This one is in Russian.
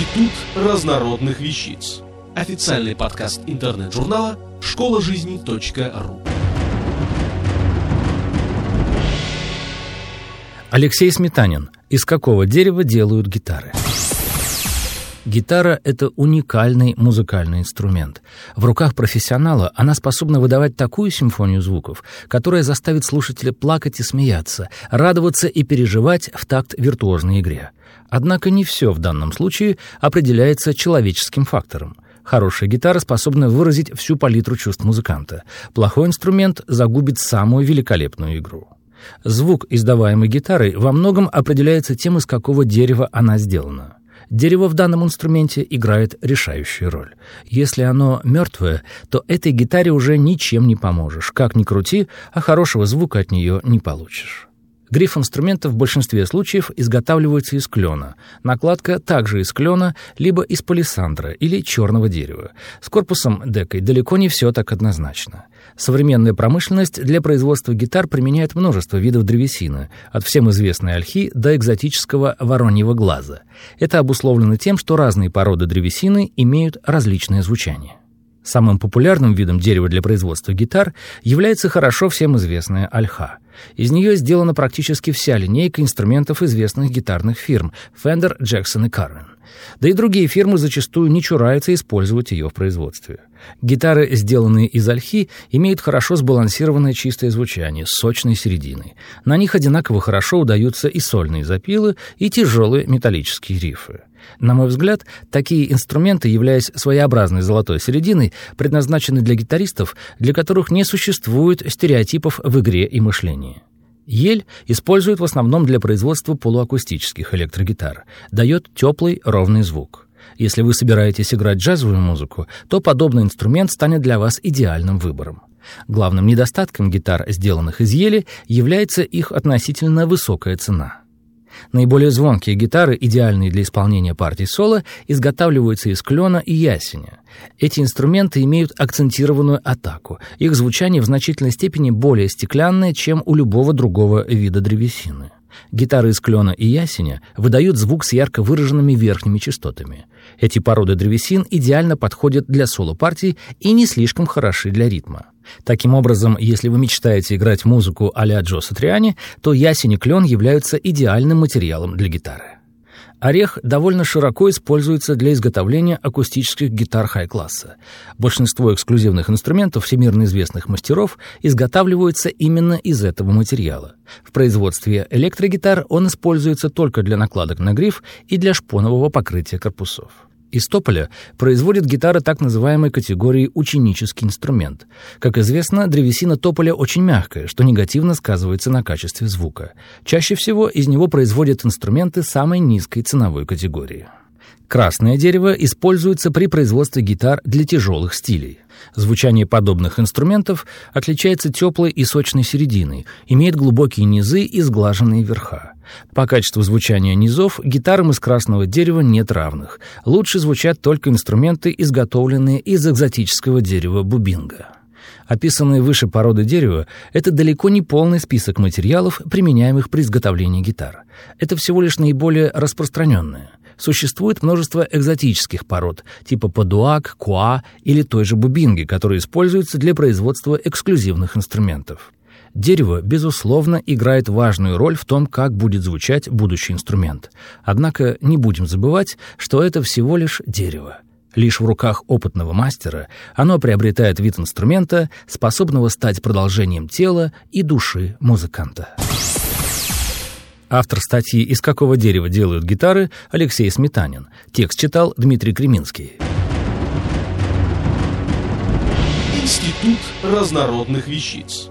Институт разнородных вещиц. Официальный подкаст интернет-журнала школа жизни .ру. Алексей Сметанин. Из какого дерева делают гитары? Гитара — это уникальный музыкальный инструмент. В руках профессионала она способна выдавать такую симфонию звуков, которая заставит слушателя плакать и смеяться, радоваться и переживать в такт виртуозной игре. Однако не все в данном случае определяется человеческим фактором. Хорошая гитара способна выразить всю палитру чувств музыканта. Плохой инструмент загубит самую великолепную игру. Звук, издаваемый гитарой, во многом определяется тем, из какого дерева она сделана. Дерево в данном инструменте играет решающую роль. Если оно мертвое, то этой гитаре уже ничем не поможешь. Как ни крути, а хорошего звука от нее не получишь. Гриф инструмента в большинстве случаев изготавливается из клена. Накладка также из клена, либо из палисандра или черного дерева. С корпусом декой далеко не все так однозначно. Современная промышленность для производства гитар применяет множество видов древесины, от всем известной ольхи до экзотического вороньего глаза. Это обусловлено тем, что разные породы древесины имеют различное звучание. Самым популярным видом дерева для производства гитар является хорошо всем известная ольха. Из нее сделана практически вся линейка инструментов известных гитарных фирм Fender, Jackson и Carvin. Да и другие фирмы зачастую не чураются использовать ее в производстве. Гитары, сделанные из ольхи, имеют хорошо сбалансированное чистое звучание с сочной серединой. На них одинаково хорошо удаются и сольные запилы, и тяжелые металлические рифы. На мой взгляд, такие инструменты, являясь своеобразной золотой серединой, предназначены для гитаристов, для которых не существует стереотипов в игре и мышлении. Ель используют в основном для производства полуакустических электрогитар. Дает теплый, ровный звук. Если вы собираетесь играть джазовую музыку, то подобный инструмент станет для вас идеальным выбором. Главным недостатком гитар, сделанных из ели, является их относительно высокая цена. Наиболее звонкие гитары, идеальные для исполнения партий соло, изготавливаются из клена и ясеня. Эти инструменты имеют акцентированную атаку. Их звучание в значительной степени более стеклянное, чем у любого другого вида древесины. Гитары из клена и ясеня выдают звук с ярко выраженными верхними частотами. Эти породы древесин идеально подходят для соло-партий и не слишком хороши для ритма. Таким образом, если вы мечтаете играть музыку а-ля Джо Сатриани, то ясень и клен являются идеальным материалом для гитары. Орех довольно широко используется для изготовления акустических гитар хай-класса. Большинство эксклюзивных инструментов всемирно известных мастеров изготавливаются именно из этого материала. В производстве электрогитар он используется только для накладок на гриф и для шпонового покрытия корпусов. Из тополя производят гитары так называемой категории «ученический инструмент». Как известно, древесина тополя очень мягкая, что негативно сказывается на качестве звука. Чаще всего из него производят инструменты самой низкой ценовой категории. Красное дерево используется при производстве гитар для тяжелых стилей. Звучание подобных инструментов отличается теплой и сочной серединой, имеет глубокие низы и сглаженные верха. По качеству звучания низов гитарам из красного дерева нет равных. Лучше звучат только инструменты, изготовленные из экзотического дерева бубинга. Описанные выше породы дерева – это далеко не полный список материалов, применяемых при изготовлении гитар. Это всего лишь наиболее распространенные. Существует множество экзотических пород, типа падуак, куа или той же бубинги, которые используются для производства эксклюзивных инструментов. Дерево, безусловно, играет важную роль в том, как будет звучать будущий инструмент. Однако не будем забывать, что это всего лишь дерево. Лишь в руках опытного мастера оно приобретает вид инструмента, способного стать продолжением тела и души музыканта. Автор статьи «Из какого дерева делают гитары» Алексей Сметанин. Текст читал Дмитрий Креминский. Институт разнородных вещиц.